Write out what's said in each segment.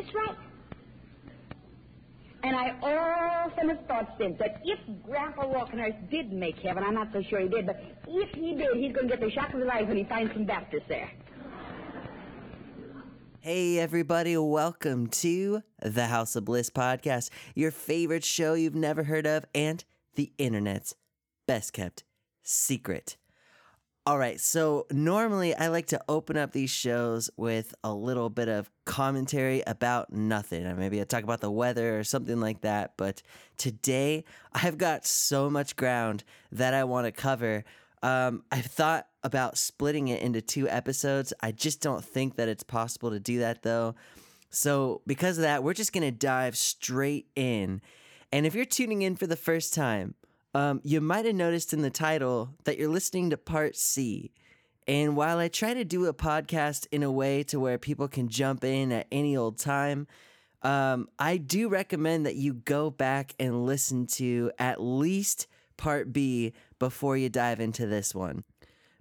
That's right. And I often have thought since that if Grandpa Walkenhurst did make heaven, I'm not so sure he did, but if he did, he's going to get the shock of his life when he finds some Baptists there. Hey, everybody, welcome to the House of Bliss podcast, your favorite show you've never heard of, and the internet's best kept secret. All right, so normally I like to open up these shows with a little bit of commentary about nothing. Maybe I talk about the weather or something like that. But today I've got so much ground that I want to cover. Um, I've thought about splitting it into two episodes. I just don't think that it's possible to do that though. So, because of that, we're just going to dive straight in. And if you're tuning in for the first time, um, you might have noticed in the title that you're listening to part C. And while I try to do a podcast in a way to where people can jump in at any old time, um, I do recommend that you go back and listen to at least part B before you dive into this one.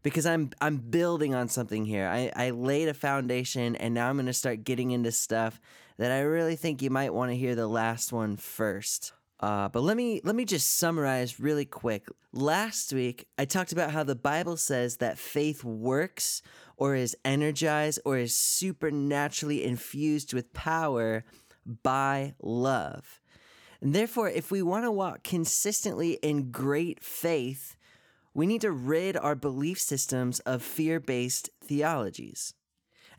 Because I'm I'm building on something here. I, I laid a foundation and now I'm gonna start getting into stuff that I really think you might want to hear the last one first. Uh, but let me let me just summarize really quick. Last week I talked about how the Bible says that faith works or is energized or is supernaturally infused with power by love. And therefore, if we want to walk consistently in great faith, we need to rid our belief systems of fear-based theologies.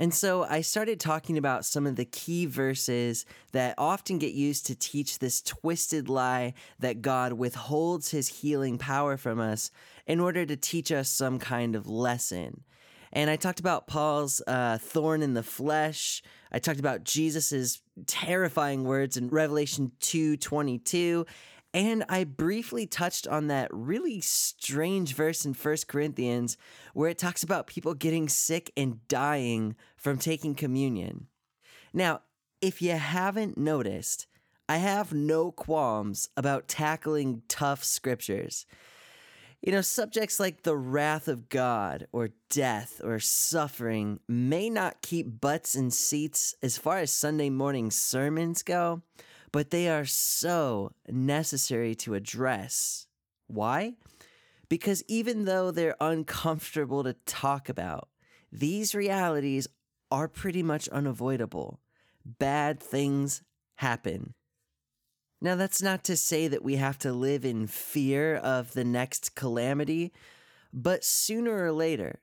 And so I started talking about some of the key verses that often get used to teach this twisted lie that God withholds his healing power from us in order to teach us some kind of lesson. And I talked about Paul's uh, thorn in the flesh. I talked about Jesus's terrifying words in Revelation 2:22, and I briefly touched on that really strange verse in 1 Corinthians where it talks about people getting sick and dying from taking communion. Now, if you haven't noticed, I have no qualms about tackling tough scriptures. You know, subjects like the wrath of God or death or suffering may not keep butts in seats as far as Sunday morning sermons go, but they are so necessary to address. Why? Because even though they're uncomfortable to talk about, these realities are pretty much unavoidable. Bad things happen. Now, that's not to say that we have to live in fear of the next calamity, but sooner or later,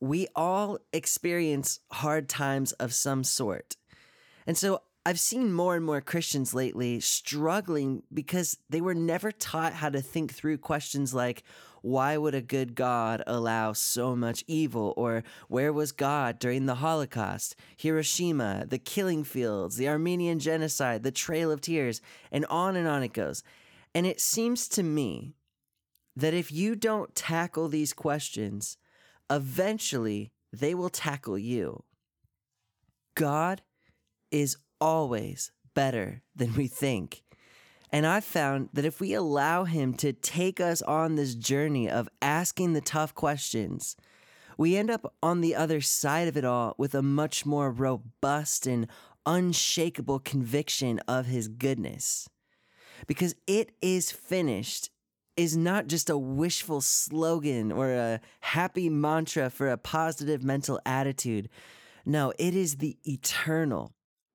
we all experience hard times of some sort. And so I've seen more and more Christians lately struggling because they were never taught how to think through questions like, why would a good God allow so much evil? Or where was God during the Holocaust, Hiroshima, the killing fields, the Armenian genocide, the Trail of Tears, and on and on it goes. And it seems to me that if you don't tackle these questions, eventually they will tackle you. God is always better than we think. And I've found that if we allow him to take us on this journey of asking the tough questions, we end up on the other side of it all with a much more robust and unshakable conviction of his goodness. Because it is finished is not just a wishful slogan or a happy mantra for a positive mental attitude. No, it is the eternal,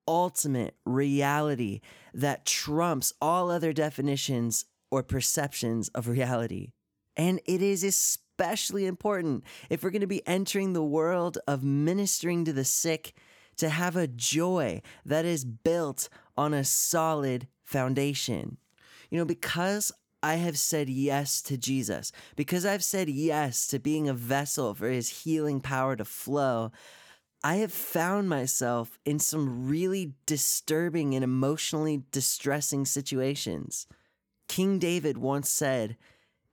ultimate reality that trumps all other definitions or perceptions of reality. And it is especially important if we're going to be entering the world of ministering to the sick to have a joy that is built on a solid foundation. You know, because I have said yes to Jesus, because I've said yes to being a vessel for his healing power to flow, I have found myself in some really disturbing and emotionally distressing situations. King David once said,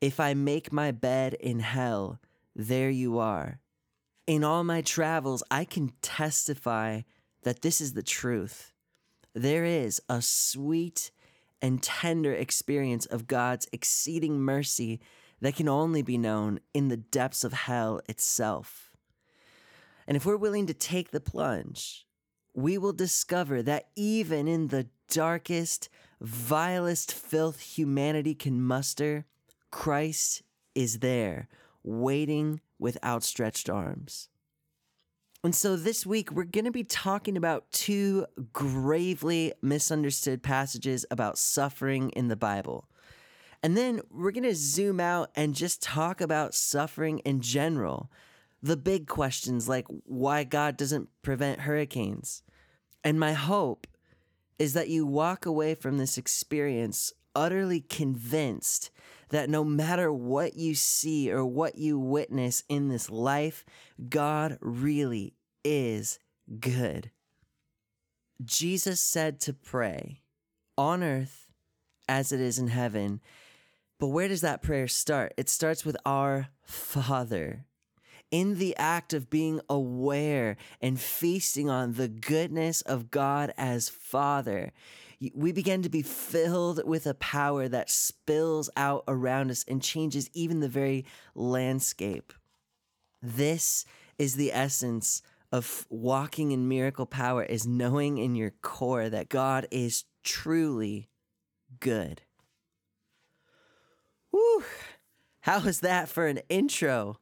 If I make my bed in hell, there you are. In all my travels, I can testify that this is the truth. There is a sweet and tender experience of God's exceeding mercy that can only be known in the depths of hell itself. And if we're willing to take the plunge, we will discover that even in the darkest, vilest filth humanity can muster, Christ is there, waiting with outstretched arms. And so this week, we're going to be talking about two gravely misunderstood passages about suffering in the Bible. And then we're going to zoom out and just talk about suffering in general. The big questions like why God doesn't prevent hurricanes. And my hope is that you walk away from this experience utterly convinced that no matter what you see or what you witness in this life, God really is good. Jesus said to pray on earth as it is in heaven. But where does that prayer start? It starts with our Father. In the act of being aware and feasting on the goodness of God as Father, we begin to be filled with a power that spills out around us and changes even the very landscape. This is the essence of walking in miracle power is knowing in your core that God is truly good. Whew. How was that for an intro?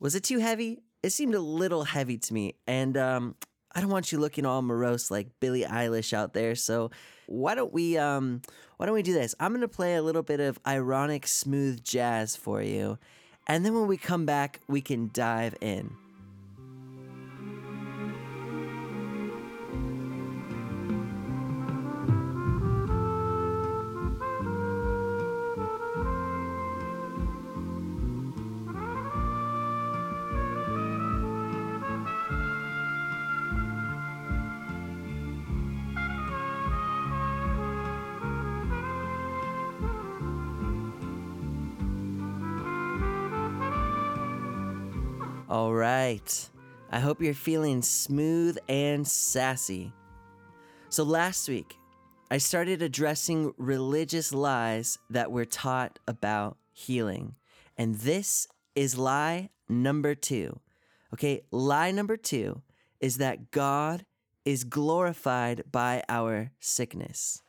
Was it too heavy? It seemed a little heavy to me, and um, I don't want you looking all morose like Billie Eilish out there. So why don't we um, why don't we do this? I'm gonna play a little bit of ironic smooth jazz for you, and then when we come back, we can dive in. Right. I hope you're feeling smooth and sassy. So, last week, I started addressing religious lies that were taught about healing. And this is lie number two. Okay, lie number two is that God is glorified by our sickness.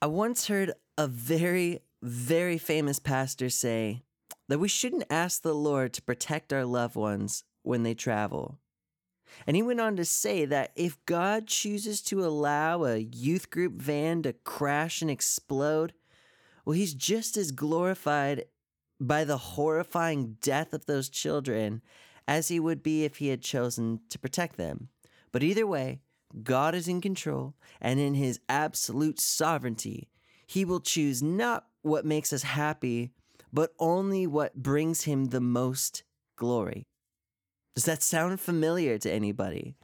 I once heard a very, very famous pastor say, that we shouldn't ask the Lord to protect our loved ones when they travel. And he went on to say that if God chooses to allow a youth group van to crash and explode, well, he's just as glorified by the horrifying death of those children as he would be if he had chosen to protect them. But either way, God is in control, and in his absolute sovereignty, he will choose not what makes us happy, but only what brings him the most glory. Does that sound familiar to anybody?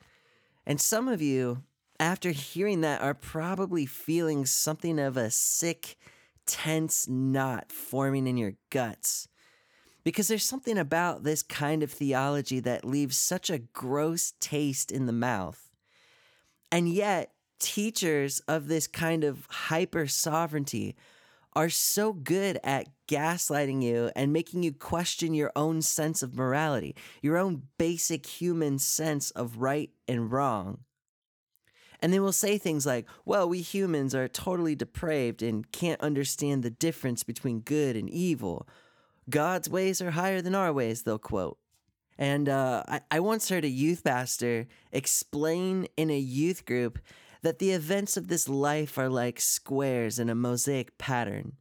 And some of you, after hearing that, are probably feeling something of a sick, tense knot forming in your guts. Because there's something about this kind of theology that leaves such a gross taste in the mouth. And yet, teachers of this kind of hyper sovereignty are so good at gaslighting you and making you question your own sense of morality, your own basic human sense of right and wrong. And they will say things like, well, we humans are totally depraved and can't understand the difference between good and evil. God's ways are higher than our ways, they'll quote. And uh, I, I once heard a youth pastor explain in a youth group that the events of this life are like squares in a mosaic pattern.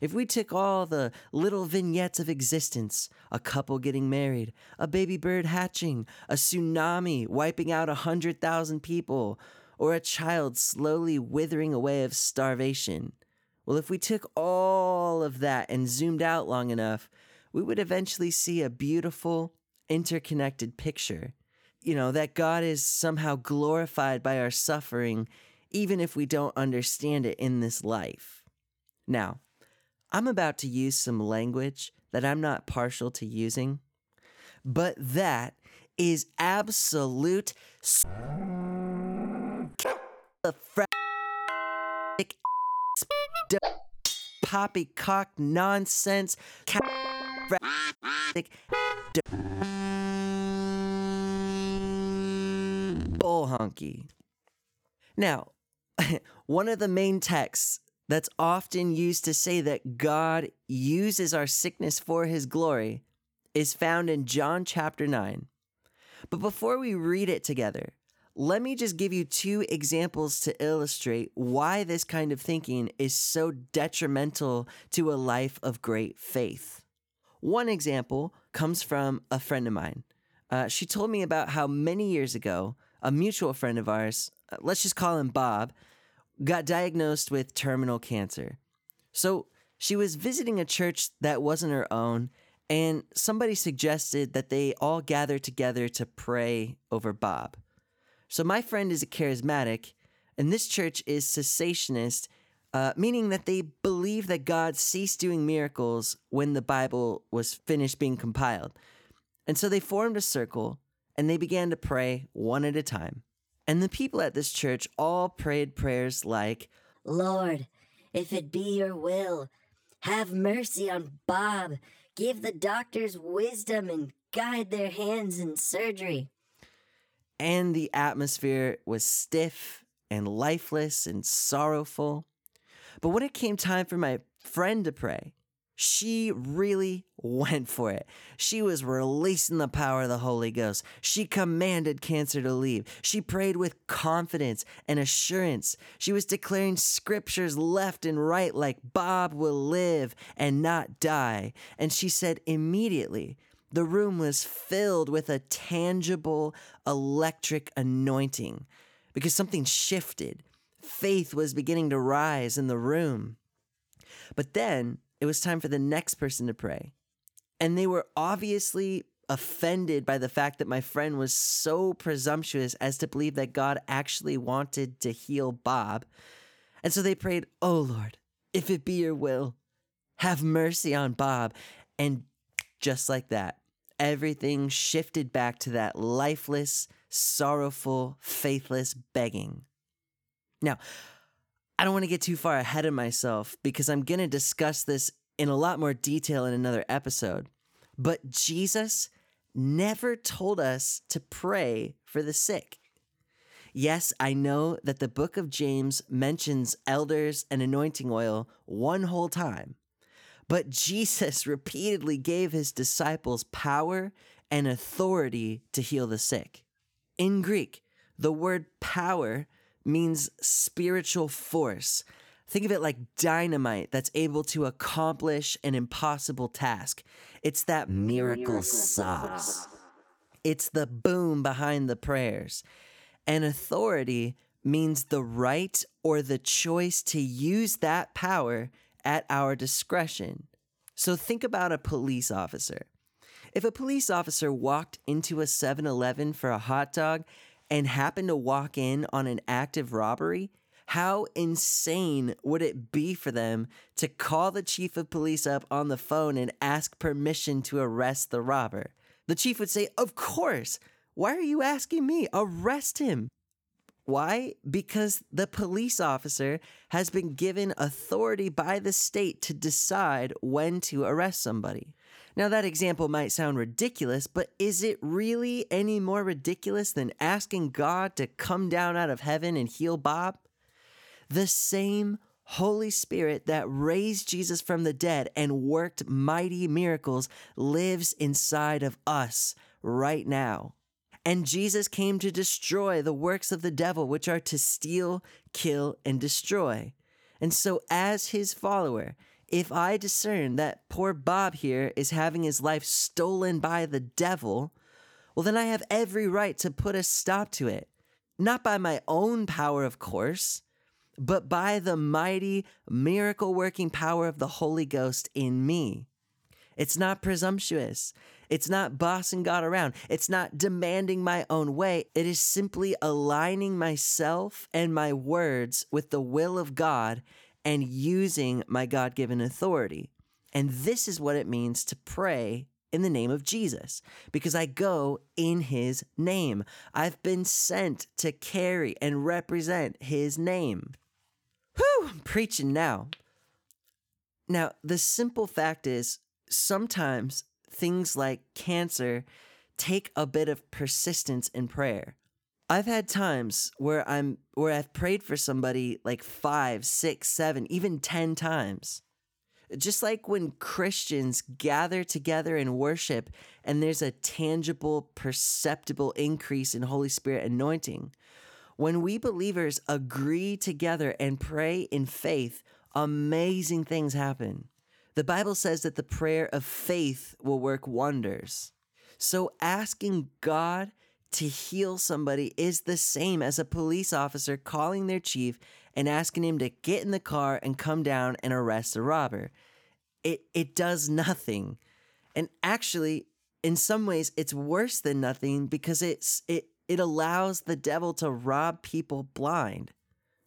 If we took all the little vignettes of existence a couple getting married, a baby bird hatching, a tsunami wiping out a hundred thousand people, or a child slowly withering away of starvation well, if we took all of that and zoomed out long enough, we would eventually see a beautiful, interconnected picture you know, that God is somehow glorified by our suffering, even if we don't understand it in this life. Now, I'm about to use some language that I'm not partial to using, but that is absolute poppycock nonsense. Honky. Now, one of the main texts that's often used to say that God uses our sickness for his glory is found in John chapter 9. But before we read it together, let me just give you two examples to illustrate why this kind of thinking is so detrimental to a life of great faith. One example comes from a friend of mine. Uh, she told me about how many years ago, a mutual friend of ours, uh, let's just call him Bob, got diagnosed with terminal cancer. So she was visiting a church that wasn't her own, and somebody suggested that they all gather together to pray over Bob. So my friend is a charismatic, and this church is cessationist, uh, meaning that they believe that God ceased doing miracles when the Bible was finished being compiled. And so they formed a circle and they began to pray one at a time. And the people at this church all prayed prayers like, Lord, if it be your will, have mercy on Bob. Give the doctors wisdom and guide their hands in surgery and the atmosphere was stiff and lifeless and sorrowful. But when it came time for my friend to pray, she really went for it. She was releasing the power of the Holy Ghost. She commanded cancer to leave. She prayed with confidence and assurance. She was declaring scriptures left and right, like Bob will live and not die. And she said immediately the room was filled with a tangible electric anointing because something shifted. Faith was beginning to rise in the room. But then it was time for the next person to pray. And they were obviously offended by the fact that my friend was so presumptuous as to believe that God actually wanted to heal Bob. And so they prayed, Oh Lord, if it be your will, have mercy on Bob. And just like that, everything shifted back to that lifeless, sorrowful, faithless begging. Now, I don't want to get too far ahead of myself because I'm going to discuss this in a lot more detail in another episode. But Jesus never told us to pray for the sick. Yes, I know that the book of James mentions elders and anointing oil one whole time. But Jesus repeatedly gave his disciples power and authority to heal the sick. In Greek, the word power means spiritual force. Think of it like dynamite that's able to accomplish an impossible task. It's that miracle sauce. It's the boom behind the prayers. And authority means the right or the choice to use that power at our discretion. So think about a police officer. If a police officer walked into a 7 Eleven for a hot dog and happened to walk in on an active robbery, how insane would it be for them to call the chief of police up on the phone and ask permission to arrest the robber? The chief would say, Of course. Why are you asking me? Arrest him. Why? Because the police officer has been given authority by the state to decide when to arrest somebody. Now, that example might sound ridiculous, but is it really any more ridiculous than asking God to come down out of heaven and heal Bob? The same Holy Spirit that raised Jesus from the dead and worked mighty miracles lives inside of us right now. And Jesus came to destroy the works of the devil, which are to steal, kill, and destroy. And so, as his follower, if I discern that poor Bob here is having his life stolen by the devil, well, then I have every right to put a stop to it. Not by my own power, of course, but by the mighty, miracle working power of the Holy Ghost in me. It's not presumptuous. It's not bossing God around. It's not demanding my own way. It is simply aligning myself and my words with the will of God and using my God given authority. And this is what it means to pray in the name of Jesus because I go in his name. I've been sent to carry and represent his name. Whew, I'm preaching now. Now, the simple fact is sometimes things like cancer take a bit of persistence in prayer. I've had times where I'm where I've prayed for somebody like five, six, seven, even ten times. Just like when Christians gather together and worship, and there's a tangible, perceptible increase in Holy Spirit anointing. When we believers agree together and pray in faith, amazing things happen. The Bible says that the prayer of faith will work wonders. So asking God to heal somebody is the same as a police officer calling their chief and asking him to get in the car and come down and arrest the robber. It it does nothing. And actually, in some ways it's worse than nothing because it's it it allows the devil to rob people blind.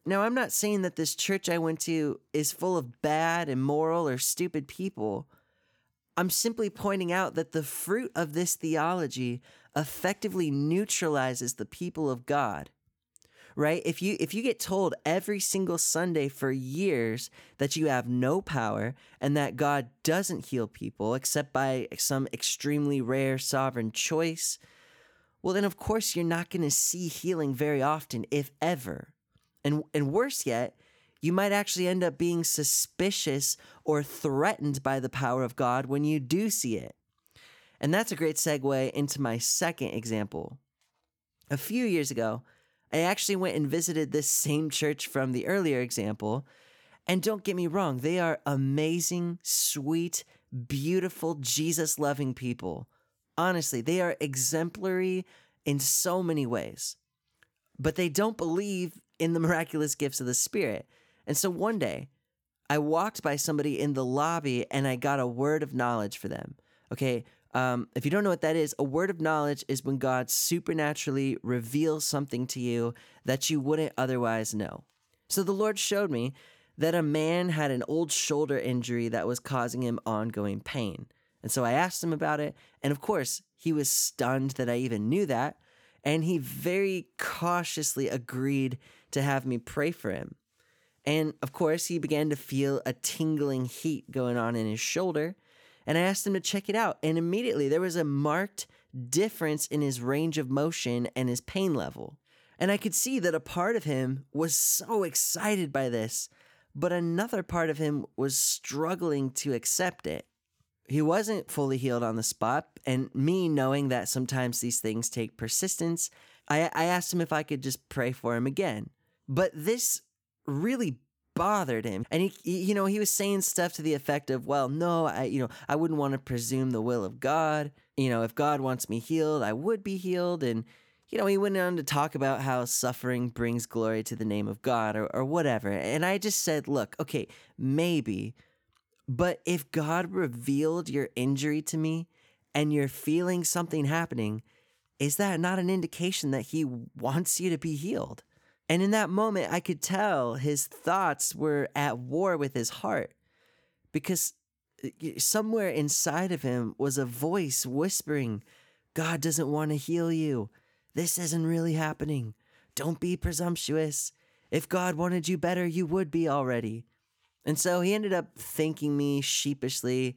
Now, I'm not saying that this church I went to is full of bad, immoral, or stupid people. I'm simply pointing out that the fruit of this theology effectively neutralizes the people of God. Right? If you if you get told every single Sunday for years that you have no power and that God doesn't heal people except by some extremely rare sovereign choice, well then of course you're not going to see healing very often if ever. And and worse yet, you might actually end up being suspicious or threatened by the power of God when you do see it. And that's a great segue into my second example. A few years ago, I actually went and visited this same church from the earlier example. And don't get me wrong, they are amazing, sweet, beautiful, Jesus loving people. Honestly, they are exemplary in so many ways. But they don't believe in the miraculous gifts of the Spirit. And so one day, I walked by somebody in the lobby and I got a word of knowledge for them. Okay, um, if you don't know what that is, a word of knowledge is when God supernaturally reveals something to you that you wouldn't otherwise know. So the Lord showed me that a man had an old shoulder injury that was causing him ongoing pain. And so I asked him about it. And of course, he was stunned that I even knew that. And he very cautiously agreed to have me pray for him. And of course, he began to feel a tingling heat going on in his shoulder and I asked him to check it out. And immediately there was a marked difference in his range of motion and his pain level. And I could see that a part of him was so excited by this, but another part of him was struggling to accept it. He wasn't fully healed on the spot, and me knowing that sometimes these things take persistence, I, I asked him if I could just pray for him again. But this really bothered him. And he, you know, he was saying stuff to the effect of, well, no, I, you know, I wouldn't want to presume the will of God. You know, if God wants me healed, I would be healed. And, you know, he went on to talk about how suffering brings glory to the name of God or, or whatever. And I just said, look, okay, maybe, but if God revealed your injury to me and you're feeling something happening, is that not an indication that he wants you to be healed? And in that moment, I could tell his thoughts were at war with his heart because uh, somewhere inside of him was a voice whispering, God doesn't want to heal you. This isn't really happening. Don't be presumptuous. If God wanted you better, you would be already. And so he ended up thanking me sheepishly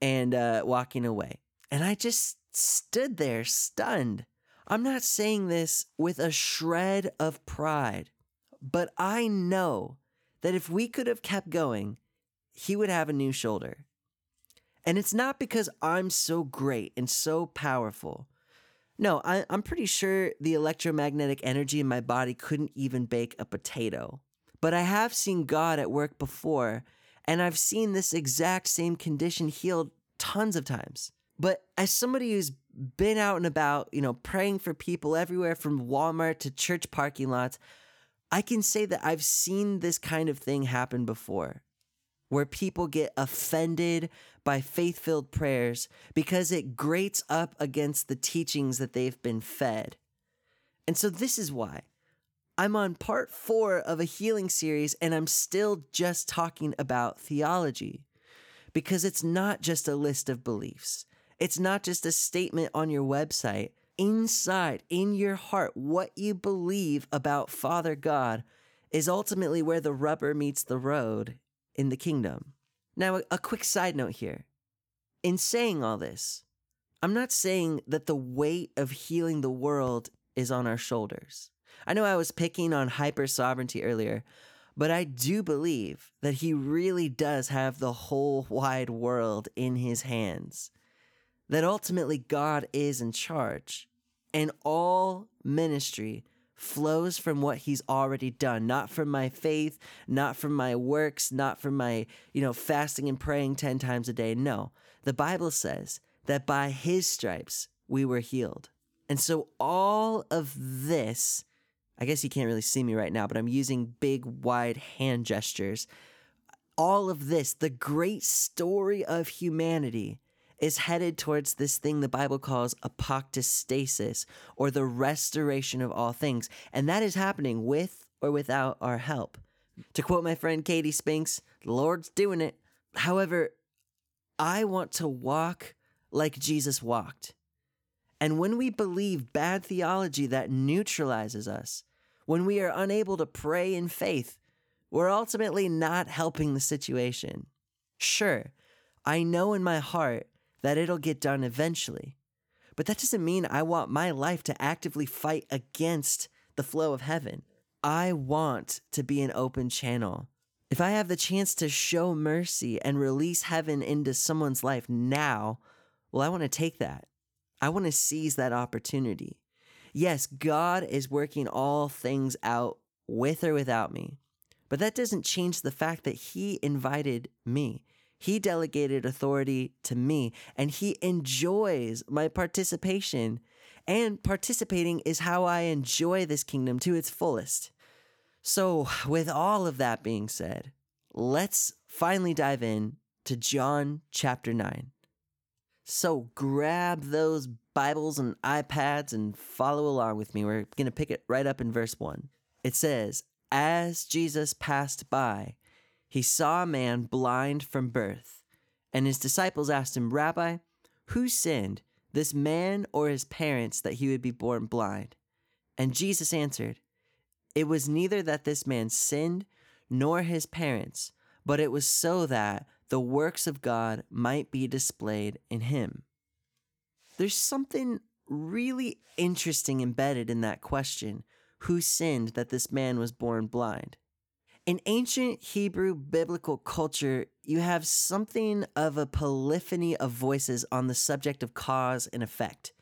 and uh, walking away. And I just stood there stunned. I'm not saying this with a shred of pride, but I know that if we could have kept going, he would have a new shoulder. And it's not because I'm so great and so powerful. No, I, am pretty sure the electromagnetic energy in my body couldn't even bake a potato. But I have seen God at work before, and I've seen this exact same condition healed tons of times. But as somebody who's been out and about, you know, praying for people everywhere from Walmart to church parking lots, I can say that I've seen this kind of thing happen before where people get offended by faith filled prayers because it grates up against the teachings that they've been fed. And so, this is why I'm on part four of a healing series and I'm still just talking about theology because it's not just a list of beliefs. It's not just a statement on your website. Inside, in your heart, what you believe about Father God is ultimately where the rubber meets the road in the kingdom. Now, a quick side note here. In saying all this, I'm not saying that the weight of healing the world is on our shoulders. I know I was picking on hyper sovereignty earlier, but I do believe that he really does have the whole wide world in his hands. That ultimately God is in charge, and all ministry flows from what he's already done, not from my faith, not from my works, not from my, you know, fasting and praying 10 times a day. No. The Bible says that by his stripes we were healed. And so all of this, I guess you can't really see me right now, but I'm using big, wide hand gestures. All of this, the great story of humanity, is headed towards this thing the Bible calls apokatastasis, or the restoration of all things. And that is happening with or without our help. To quote my friend Katie Spinks, the Lord's doing it. However, I want to walk like Jesus walked. And when we believe bad theology that neutralizes us, when we are unable to pray in faith, we're ultimately not helping the situation. Sure, I know in my heart that it'll get done eventually. But that doesn't mean I want my life to actively fight against the flow of heaven. I want to be an open channel. If I have the chance to show mercy and release heaven into someone's life now, well, I want to take that. I want to seize that opportunity. Yes, God is working all things out with or without me, but that doesn't change the fact that He invited me. He delegated authority to me and he enjoys my participation. And participating is how I enjoy this kingdom to its fullest. So, with all of that being said, let's finally dive in to John chapter 9. So, grab those Bibles and iPads and follow along with me. We're going to pick it right up in verse 1. It says, As Jesus passed by, he saw a man blind from birth. And his disciples asked him, Rabbi, who sinned, this man or his parents, that he would be born blind? And Jesus answered, It was neither that this man sinned nor his parents, but it was so that the works of God might be displayed in him. There's something really interesting embedded in that question who sinned that this man was born blind? In ancient Hebrew biblical culture, you have something of a polyphony of voices on the subject of cause and effect.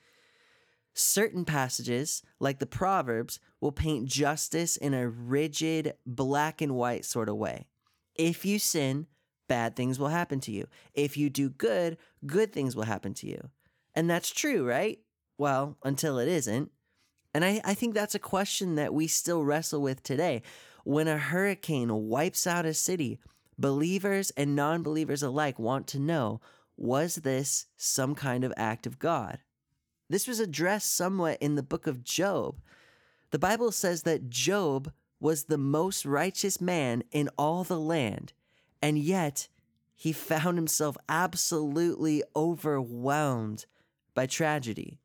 Certain passages, like the Proverbs, will paint justice in a rigid, black and white sort of way. If you sin, bad things will happen to you. If you do good, good things will happen to you. And that's true, right? Well, until it isn't. And I, I think that's a question that we still wrestle with today. When a hurricane wipes out a city, believers and non believers alike want to know was this some kind of act of God? This was addressed somewhat in the book of Job. The Bible says that Job was the most righteous man in all the land, and yet he found himself absolutely overwhelmed by tragedy.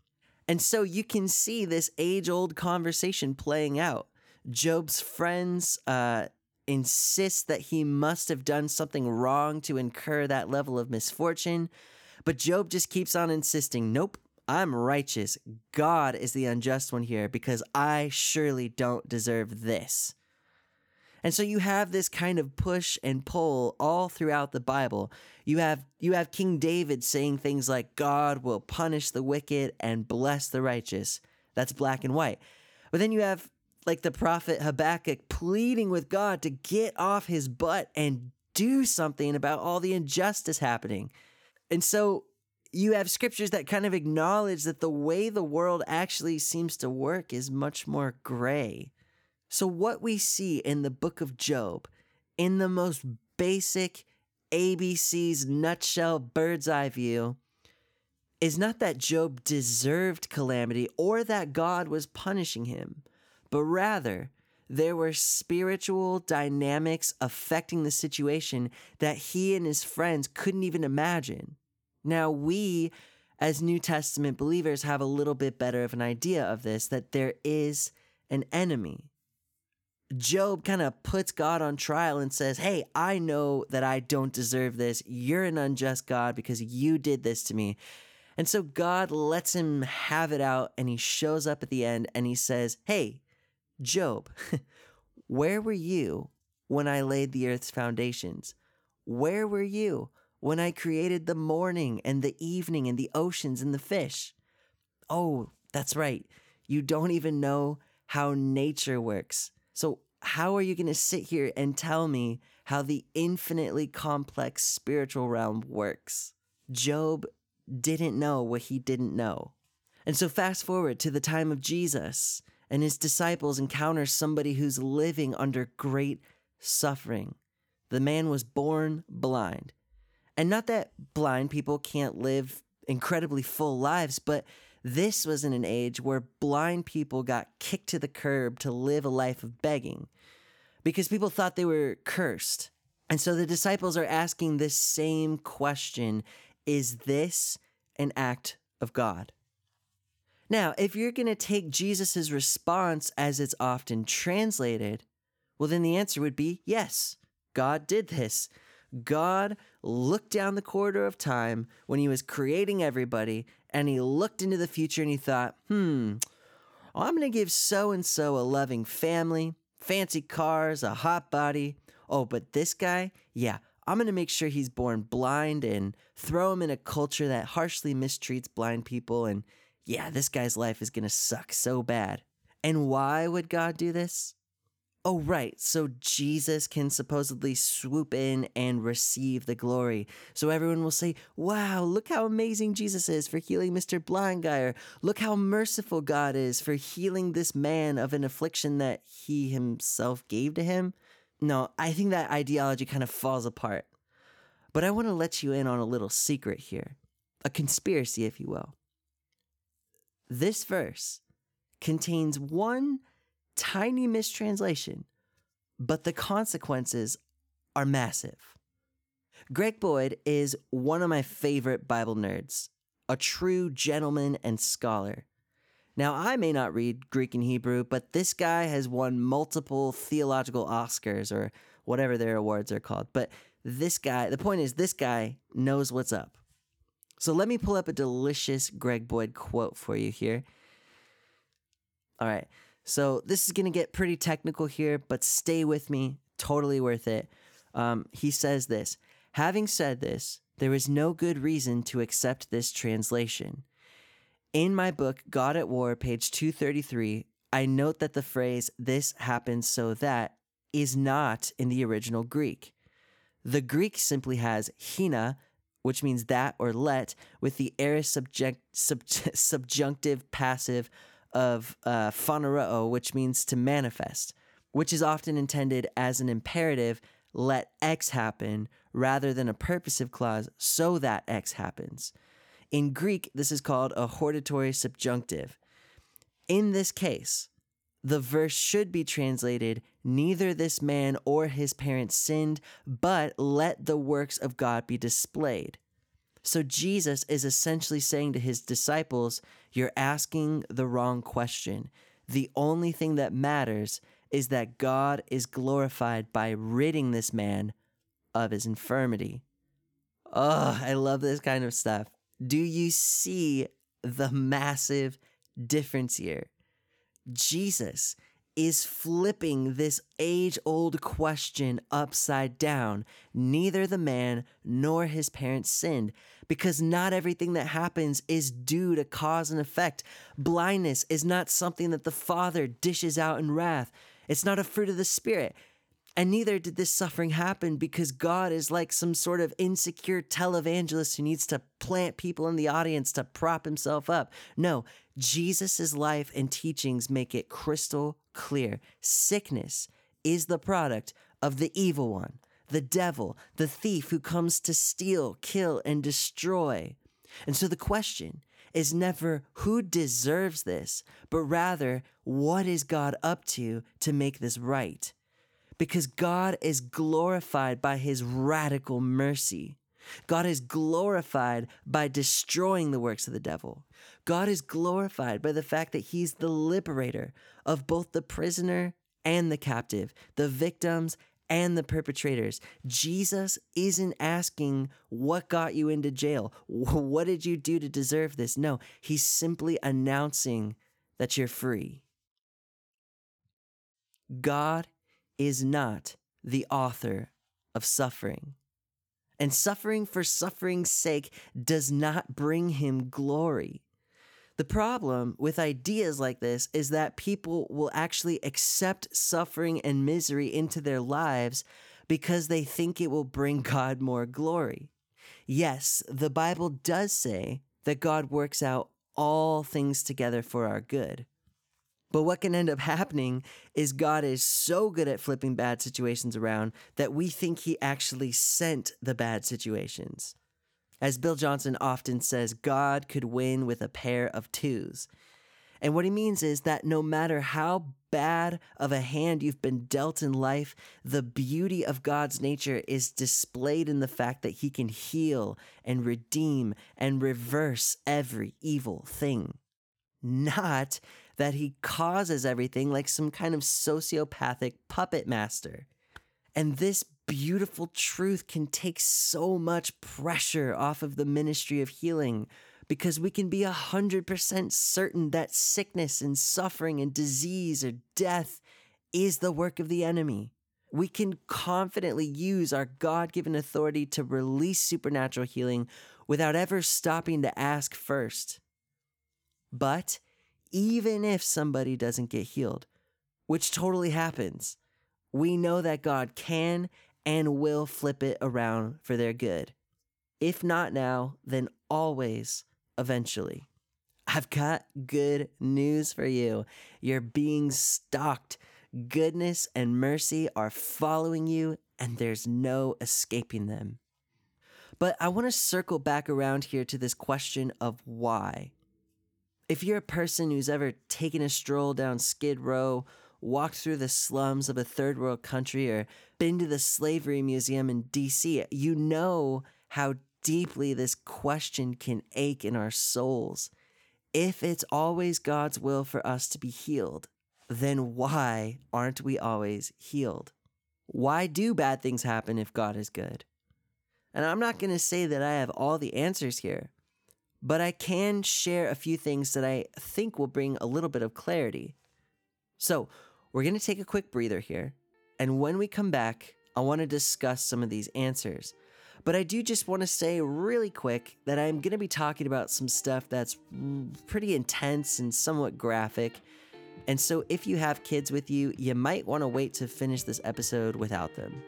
And so you can see this age old conversation playing out. Job's friends uh, insist that he must have done something wrong to incur that level of misfortune. But Job just keeps on insisting, nope, I'm righteous. God is the unjust one here because I surely don't deserve this. And so you have this kind of push and pull all throughout the Bible. You have you have King David saying things like God will punish the wicked and bless the righteous. That's black and white. But then you have like the prophet Habakkuk pleading with God to get off his butt and do something about all the injustice happening. And so you have scriptures that kind of acknowledge that the way the world actually seems to work is much more gray. So, what we see in the book of Job, in the most basic ABC's nutshell bird's eye view, is not that Job deserved calamity or that God was punishing him but rather there were spiritual dynamics affecting the situation that he and his friends couldn't even imagine. Now, we as New Testament believers have a little bit better of an idea of this that there is an enemy. Job kind of puts God on trial and says, Hey, I know that I don't deserve this. You're an unjust God because you did this to me. And so God lets him have it out and he shows up at the end and he says, Hey, Job, where were you when I laid the earth's foundations? Where were you when I created the morning and the evening and the oceans and the fish? Oh, that's right. You don't even know how nature works. So, how are you going to sit here and tell me how the infinitely complex spiritual realm works? Job didn't know what he didn't know. And so, fast forward to the time of Jesus, and his disciples encounter somebody who's living under great suffering. The man was born blind. And not that blind people can't live incredibly full lives, but this was in an age where blind people got kicked to the curb to live a life of begging because people thought they were cursed. And so the disciples are asking this same question Is this an act of God? Now, if you're going to take Jesus' response as it's often translated, well, then the answer would be yes, God did this. God looked down the corridor of time when he was creating everybody and he looked into the future and he thought, hmm, I'm going to give so and so a loving family, fancy cars, a hot body. Oh, but this guy, yeah, I'm going to make sure he's born blind and throw him in a culture that harshly mistreats blind people. And yeah, this guy's life is going to suck so bad. And why would God do this? Oh, right. So Jesus can supposedly swoop in and receive the glory. So everyone will say, Wow, look how amazing Jesus is for healing Mr. Blind Guy, or look how merciful God is for healing this man of an affliction that he himself gave to him. No, I think that ideology kind of falls apart. But I want to let you in on a little secret here a conspiracy, if you will. This verse contains one tiny mistranslation, but the consequences are massive. Greg Boyd is one of my favorite Bible nerds, a true gentleman and scholar. Now, I may not read Greek and Hebrew, but this guy has won multiple theological Oscars or whatever their awards are called. But this guy, the point is, this guy knows what's up. So let me pull up a delicious Greg Boyd quote for you here. All right. So this is going to get pretty technical here, but stay with me. Totally worth it. Um, he says this Having said this, there is no good reason to accept this translation. In my book, God at War, page 233, I note that the phrase, this happens so that, is not in the original Greek. The Greek simply has hina, which means that or let, with the aorist subject, sub, subjunctive passive of uh, phaneroo, which means to manifest, which is often intended as an imperative, let X happen, rather than a purposive clause, so that X happens. In Greek, this is called a hortatory subjunctive. In this case, the verse should be translated Neither this man or his parents sinned, but let the works of God be displayed. So Jesus is essentially saying to his disciples, You're asking the wrong question. The only thing that matters is that God is glorified by ridding this man of his infirmity. Oh, I love this kind of stuff. Do you see the massive difference here? Jesus is flipping this age old question upside down. Neither the man nor his parents sinned because not everything that happens is due to cause and effect. Blindness is not something that the Father dishes out in wrath, it's not a fruit of the Spirit. And neither did this suffering happen because God is like some sort of insecure televangelist who needs to plant people in the audience to prop himself up. No, Jesus' life and teachings make it crystal clear. Sickness is the product of the evil one, the devil, the thief who comes to steal, kill, and destroy. And so the question is never who deserves this, but rather what is God up to to make this right? Because God is glorified by his radical mercy. God is glorified by destroying the works of the devil. God is glorified by the fact that he's the liberator of both the prisoner and the captive, the victims and the perpetrators. Jesus isn't asking what got you into jail. What did you do to deserve this? No, he's simply announcing that you're free. God is not the author of suffering. And suffering for suffering's sake does not bring him glory. The problem with ideas like this is that people will actually accept suffering and misery into their lives because they think it will bring God more glory. Yes, the Bible does say that God works out all things together for our good. But what can end up happening is God is so good at flipping bad situations around that we think he actually sent the bad situations. As Bill Johnson often says, God could win with a pair of twos. And what he means is that no matter how bad of a hand you've been dealt in life, the beauty of God's nature is displayed in the fact that he can heal and redeem and reverse every evil thing. Not that he causes everything like some kind of sociopathic puppet master. And this beautiful truth can take so much pressure off of the ministry of healing because we can be a 100% certain that sickness and suffering and disease or death is the work of the enemy. We can confidently use our God given authority to release supernatural healing without ever stopping to ask first. But even if somebody doesn't get healed, which totally happens, we know that God can and will flip it around for their good. If not now, then always, eventually. I've got good news for you. You're being stalked. Goodness and mercy are following you, and there's no escaping them. But I want to circle back around here to this question of why. If you're a person who's ever taken a stroll down Skid Row, walked through the slums of a third world country, or been to the Slavery Museum in DC, you know how deeply this question can ache in our souls. If it's always God's will for us to be healed, then why aren't we always healed? Why do bad things happen if God is good? And I'm not going to say that I have all the answers here but I can share a few things that I think will bring a little bit of clarity. So, we're going to take a quick breather here, and when we come back, I want to discuss some of these answers. But I do just want to say really quick that I'm going to be talking about some stuff that's pretty intense and somewhat graphic. And so, if you have kids with you, you might want to wait to finish this episode without them.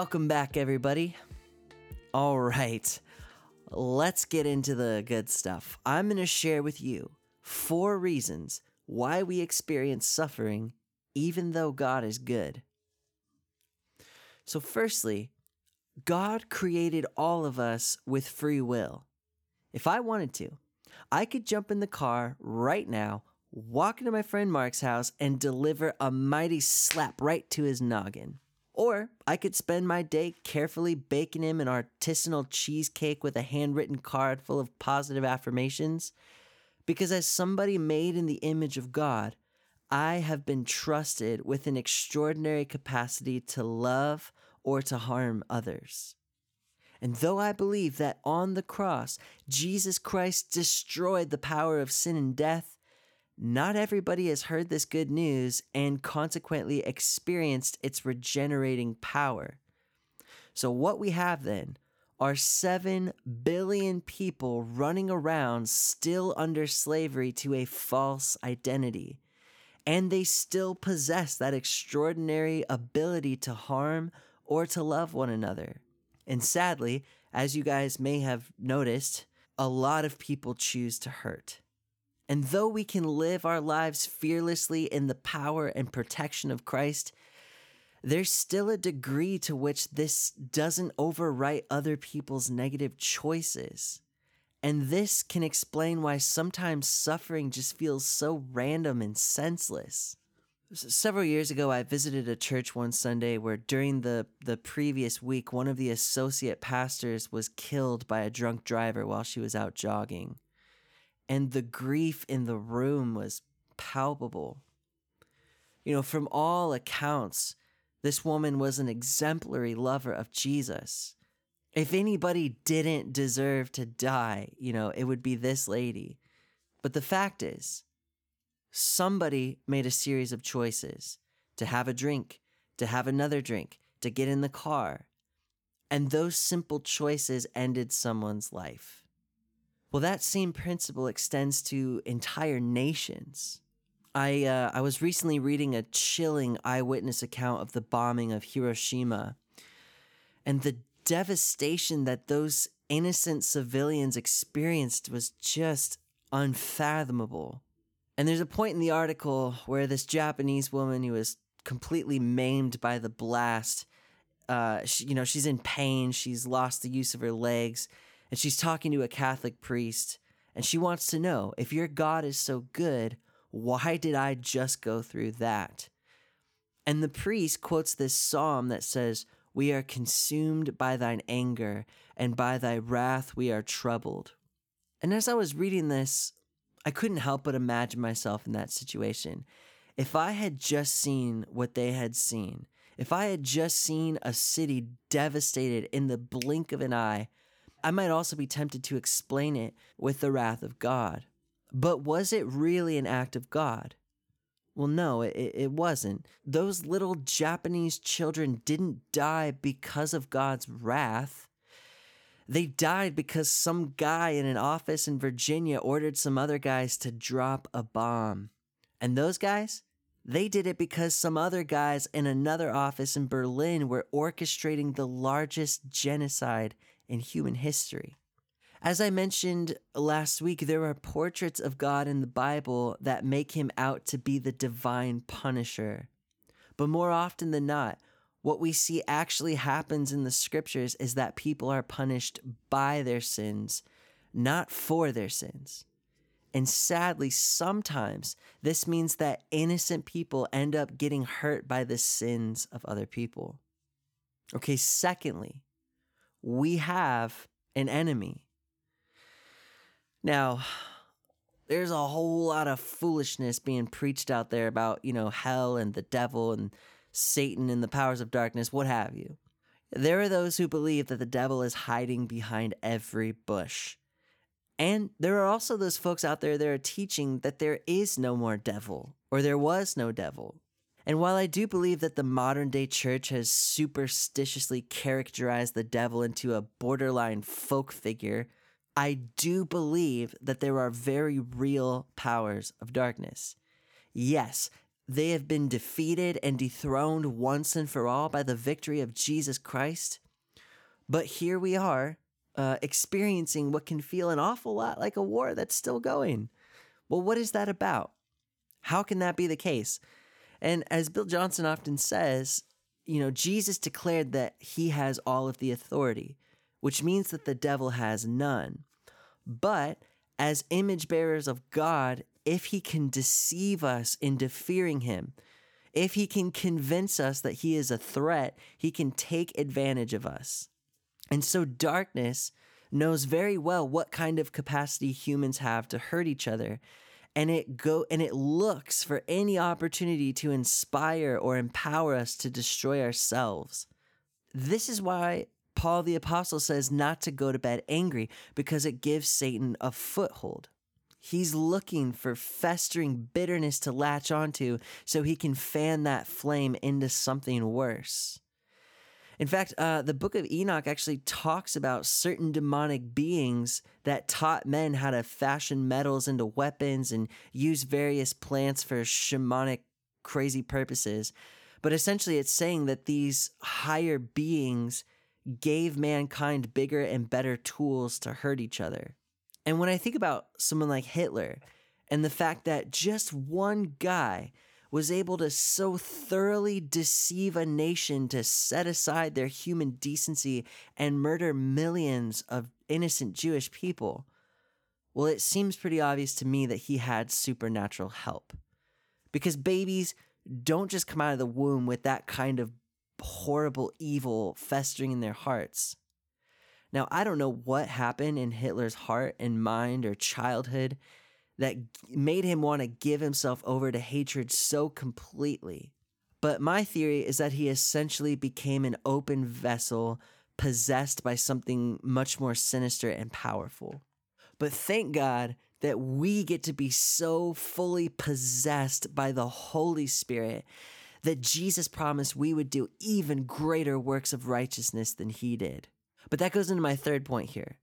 Welcome back, everybody. All right, let's get into the good stuff. I'm going to share with you four reasons why we experience suffering even though God is good. So, firstly, God created all of us with free will. If I wanted to, I could jump in the car right now, walk into my friend Mark's house, and deliver a mighty slap right to his noggin. Or I could spend my day carefully baking him an artisanal cheesecake with a handwritten card full of positive affirmations. Because as somebody made in the image of God, I have been trusted with an extraordinary capacity to love or to harm others. And though I believe that on the cross, Jesus Christ destroyed the power of sin and death, not everybody has heard this good news and consequently experienced its regenerating power. So, what we have then are 7 billion people running around still under slavery to a false identity. And they still possess that extraordinary ability to harm or to love one another. And sadly, as you guys may have noticed, a lot of people choose to hurt. And though we can live our lives fearlessly in the power and protection of Christ, there's still a degree to which this doesn't overwrite other people's negative choices. And this can explain why sometimes suffering just feels so random and senseless. Several years ago, I visited a church one Sunday where during the, the previous week, one of the associate pastors was killed by a drunk driver while she was out jogging. And the grief in the room was palpable. You know, from all accounts, this woman was an exemplary lover of Jesus. If anybody didn't deserve to die, you know, it would be this lady. But the fact is, somebody made a series of choices to have a drink, to have another drink, to get in the car. And those simple choices ended someone's life. Well, that same principle extends to entire nations. I, uh, I was recently reading a chilling eyewitness account of the bombing of Hiroshima. And the devastation that those innocent civilians experienced was just unfathomable. And there's a point in the article where this Japanese woman who was completely maimed by the blast, uh, she, you know, she's in pain, she's lost the use of her legs, and she's talking to a Catholic priest, and she wants to know if your God is so good, why did I just go through that? And the priest quotes this psalm that says, We are consumed by thine anger, and by thy wrath we are troubled. And as I was reading this, I couldn't help but imagine myself in that situation. If I had just seen what they had seen, if I had just seen a city devastated in the blink of an eye, I might also be tempted to explain it with the wrath of God. But was it really an act of God? Well, no, it, it wasn't. Those little Japanese children didn't die because of God's wrath. They died because some guy in an office in Virginia ordered some other guys to drop a bomb. And those guys, they did it because some other guys in another office in Berlin were orchestrating the largest genocide in human history. As I mentioned last week, there are portraits of God in the Bible that make him out to be the divine punisher. But more often than not, what we see actually happens in the scriptures is that people are punished by their sins, not for their sins. And sadly, sometimes this means that innocent people end up getting hurt by the sins of other people. Okay, secondly, we have an enemy. Now, there's a whole lot of foolishness being preached out there about, you know, hell and the devil and Satan and the powers of darkness, what have you. There are those who believe that the devil is hiding behind every bush. And there are also those folks out there that are teaching that there is no more devil, or there was no devil. And while I do believe that the modern day church has superstitiously characterized the devil into a borderline folk figure, I do believe that there are very real powers of darkness. Yes, they have been defeated and dethroned once and for all by the victory of Jesus Christ. But here we are, uh, experiencing what can feel an awful lot like a war that's still going. Well, what is that about? How can that be the case? And as Bill Johnson often says, you know, Jesus declared that he has all of the authority, which means that the devil has none. But as image bearers of God, if he can deceive us into fearing him, if he can convince us that he is a threat, he can take advantage of us. And so darkness knows very well what kind of capacity humans have to hurt each other. And it go and it looks for any opportunity to inspire or empower us to destroy ourselves. This is why Paul the apostle says not to go to bed angry because it gives Satan a foothold. He's looking for festering bitterness to latch onto so he can fan that flame into something worse. In fact, uh, the book of Enoch actually talks about certain demonic beings that taught men how to fashion metals into weapons and use various plants for shamanic crazy purposes. But essentially, it's saying that these higher beings gave mankind bigger and better tools to hurt each other. And when I think about someone like Hitler and the fact that just one guy was able to so thoroughly deceive a nation to set aside their human decency and murder millions of innocent Jewish people, Well, it seems pretty obvious to me that he had supernatural help. Because babies don't just come out of the womb with that kind of horrible evil festering in their hearts. Now, I don't know what happened in Hitler's heart and mind or childhood that made him want to give himself over to hatred so completely. But my theory is that he essentially became an open vessel possessed by something much more sinister and powerful. But thank God that we get to be so fully possessed by the Holy Spirit that Jesus promised we would do even greater works of righteousness than he did. But that goes into my third point here.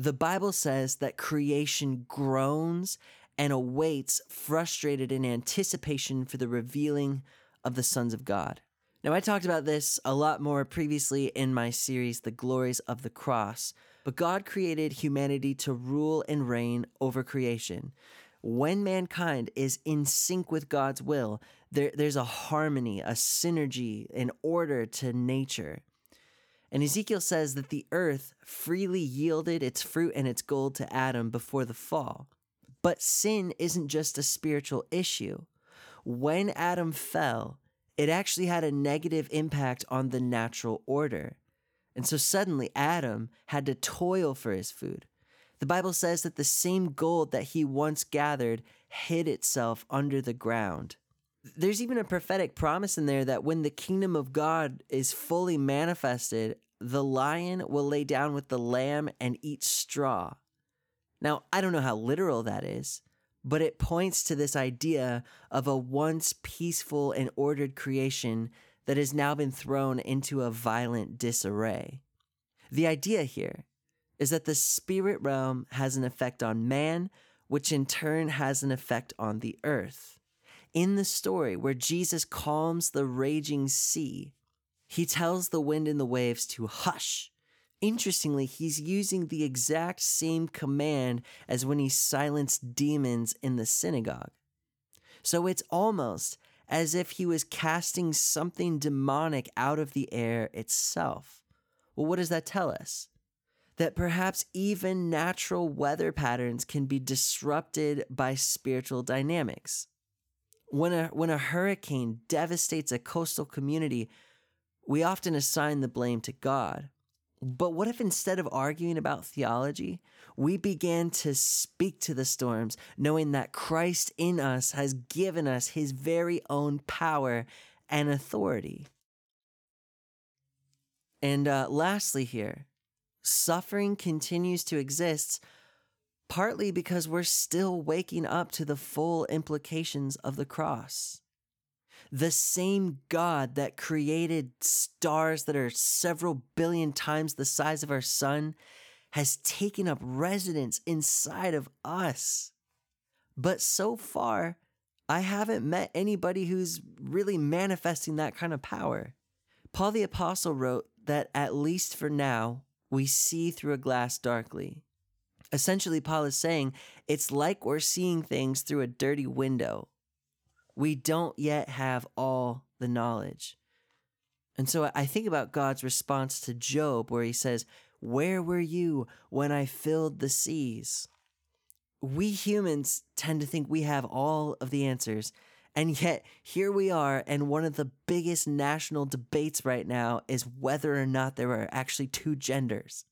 The Bible says that creation groans and awaits, frustrated in anticipation for the revealing of the sons of God. Now, I talked about this a lot more previously in my series, The Glories of the Cross, but God created humanity to rule and reign over creation. When mankind is in sync with God's will, there, there's a harmony, a synergy, an order to nature. And Ezekiel says that the earth freely yielded its fruit and its gold to Adam before the fall. But sin isn't just a spiritual issue. When Adam fell, it actually had a negative impact on the natural order. And so suddenly Adam had to toil for his food. The Bible says that the same gold that he once gathered hid itself under the ground. There's even a prophetic promise in there that when the kingdom of God is fully manifested, the lion will lay down with the lamb and eat straw. Now, I don't know how literal that is, but it points to this idea of a once peaceful and ordered creation that has now been thrown into a violent disarray. The idea here is that the spirit realm has an effect on man, which in turn has an effect on the earth. In the story where Jesus calms the raging sea, he tells the wind and the waves to hush. Interestingly, he's using the exact same command as when he silenced demons in the synagogue. So it's almost as if he was casting something demonic out of the air itself. Well, what does that tell us? that perhaps even natural weather patterns can be disrupted by spiritual dynamics. When a, when a hurricane devastates a coastal community, we often assign the blame to God. But what if instead of arguing about theology, we began to speak to the storms, knowing that Christ in us has given us his very own power and authority? And uh, lastly, here, suffering continues to exist partly because we're still waking up to the full implications of the cross. The same God that created stars that are several billion times the size of our sun has taken up residence inside of us. But so far, I haven't met anybody who's really manifesting that kind of power. Paul the Apostle wrote that at least for now, we see through a glass darkly. Essentially, Paul is saying it's like we're seeing things through a dirty window. We don't yet have all the knowledge. And so I think about God's response to Job, where he says, Where were you when I filled the seas? We humans tend to think we have all of the answers, and yet, here we are, and one of the biggest national debates right now is whether or not there are actually two genders.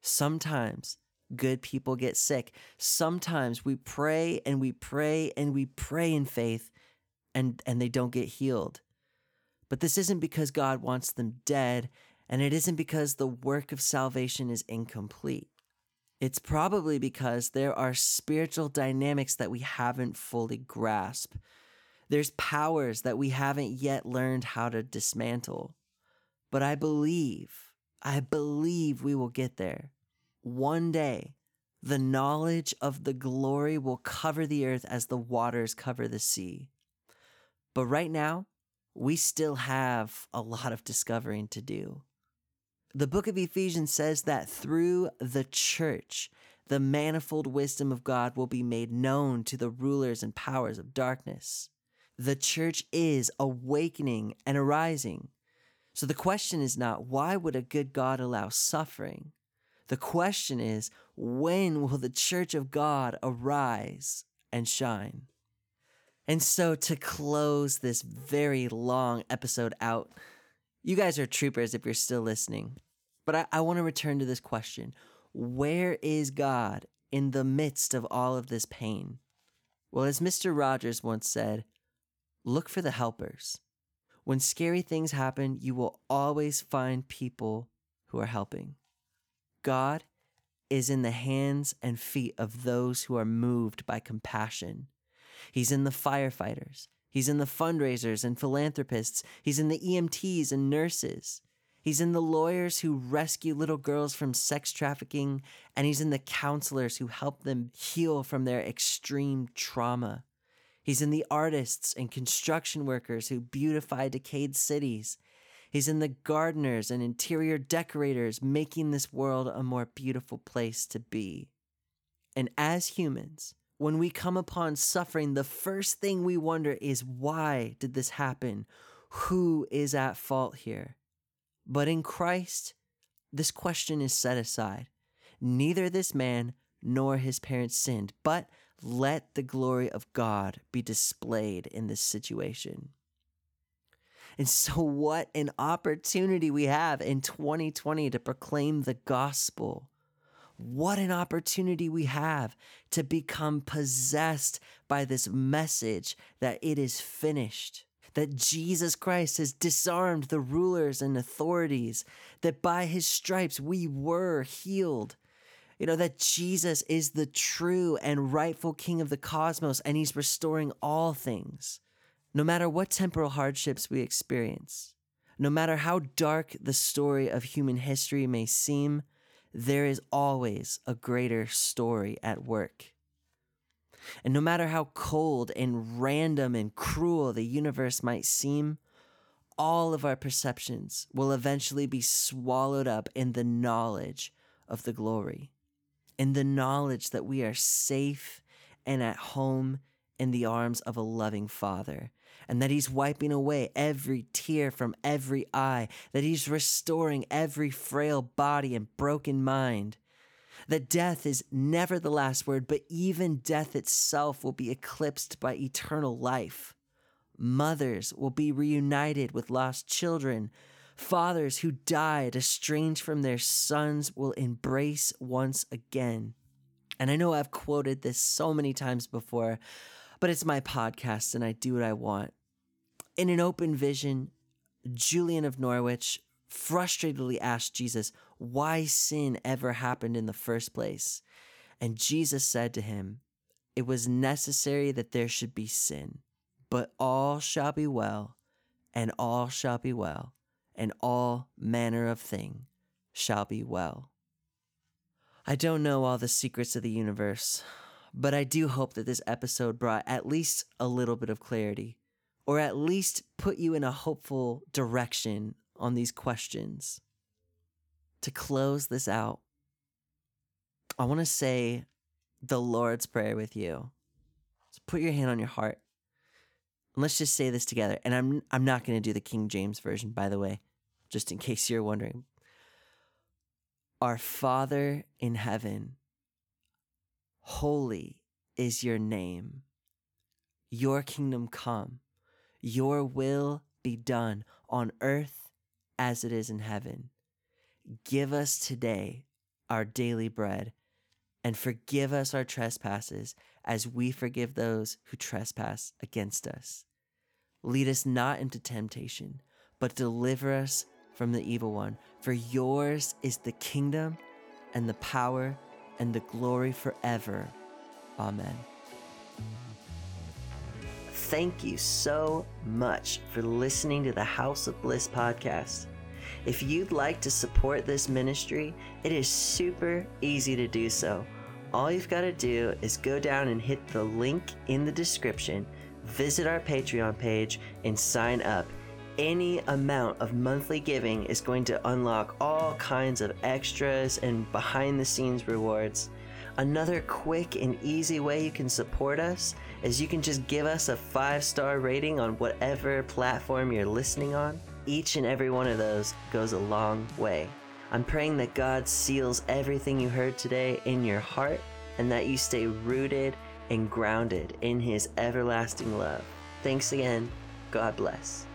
Sometimes good people get sick. Sometimes we pray and we pray and we pray in faith and, and they don't get healed. But this isn't because God wants them dead, and it isn't because the work of salvation is incomplete. It's probably because there are spiritual dynamics that we haven't fully grasped there's powers that we haven't yet learned how to dismantle. But I believe, I believe we will get there. One day, the knowledge of the glory will cover the earth as the waters cover the sea. But right now, we still have a lot of discovering to do. The book of Ephesians says that through the church, the manifold wisdom of God will be made known to the rulers and powers of darkness the church is awakening and arising. So the question is not, why would a good God allow suffering? The question is, When will the church of God arise and shine? And so, to close this very long episode out, you guys are troopers if you're still listening. But I, I want to return to this question Where is God in the midst of all of this pain? Well, as Mr. Rogers once said, look for the helpers. When scary things happen, you will always find people who are helping. God is in the hands and feet of those who are moved by compassion. He's in the firefighters. He's in the fundraisers and philanthropists. He's in the EMTs and nurses. He's in the lawyers who rescue little girls from sex trafficking, and he's in the counselors who help them heal from their extreme trauma. He's in the artists and construction workers who beautify decayed cities. He's in the gardeners and interior decorators making this world a more beautiful place to be. And as humans, when we come upon suffering, the first thing we wonder is why did this happen? Who is at fault here? But in Christ, this question is set aside. Neither this man nor his parents sinned, but let the glory of God be displayed in this situation. And so, what an opportunity we have in 2020 to proclaim the gospel. What an opportunity we have to become possessed by this message that it is finished that Jesus Christ has disarmed the rulers and authorities, that by his stripes we were healed. You know, that Jesus is the true and rightful king of the cosmos and he's restoring all things. No matter what temporal hardships we experience, no matter how dark the story of human history may seem, there is always a greater story at work. And no matter how cold and random and cruel the universe might seem, all of our perceptions will eventually be swallowed up in the knowledge of the glory, in the knowledge that we are safe and at home in the arms of a loving Father, and that He's wiping away every tear from every eye, that He's restoring every frail body and broken mind, that death is never the last word, but even death itself will be eclipsed by eternal life. Mothers will be reunited with lost children. Fathers who died estranged from their sons will embrace once again. And I know I've quoted this so many times before, but it's my podcast and I do what I want. In an open vision, Julian of Norwich frustratedly asked Jesus why sin ever happened in the first place. And Jesus said to him, It was necessary that there should be sin, but all shall be well, and all shall be well, and all manner of thing shall be well. I don't know all the secrets of the universe, but I do hope that this episode brought at least a little bit of clarity, or at least put you in a hopeful direction on these questions. To close this out, I want to say the Lord's Prayer with you. So put your hand on your heart. And let's just say this together. And I'm I'm not going to do the King James version by the way, just in case you're wondering. Our Father in heaven, holy is your name. Your kingdom come. Your will be done on earth as it is in heaven. Give us today our daily bread, and forgive us our trespasses as we forgive those who trespass against us. Lead us not into temptation, but deliver us from the evil one. For yours is the kingdom and the power and the glory forever. Amen. Thank you so much for listening to the House of Bliss podcast. If you'd like to support this ministry, it is super easy to do so. All you've got to do is go down and hit the link in the description, visit our Patreon page, and sign up. Any amount of monthly giving is going to unlock all kinds of extras and behind the scenes rewards. Another quick and easy way you can support us is you can just give us a five star rating on whatever platform you're listening on. Each and every one of those goes a long way. I'm praying that God seals everything you heard today in your heart and that you stay rooted and grounded in His everlasting love. Thanks again. God bless.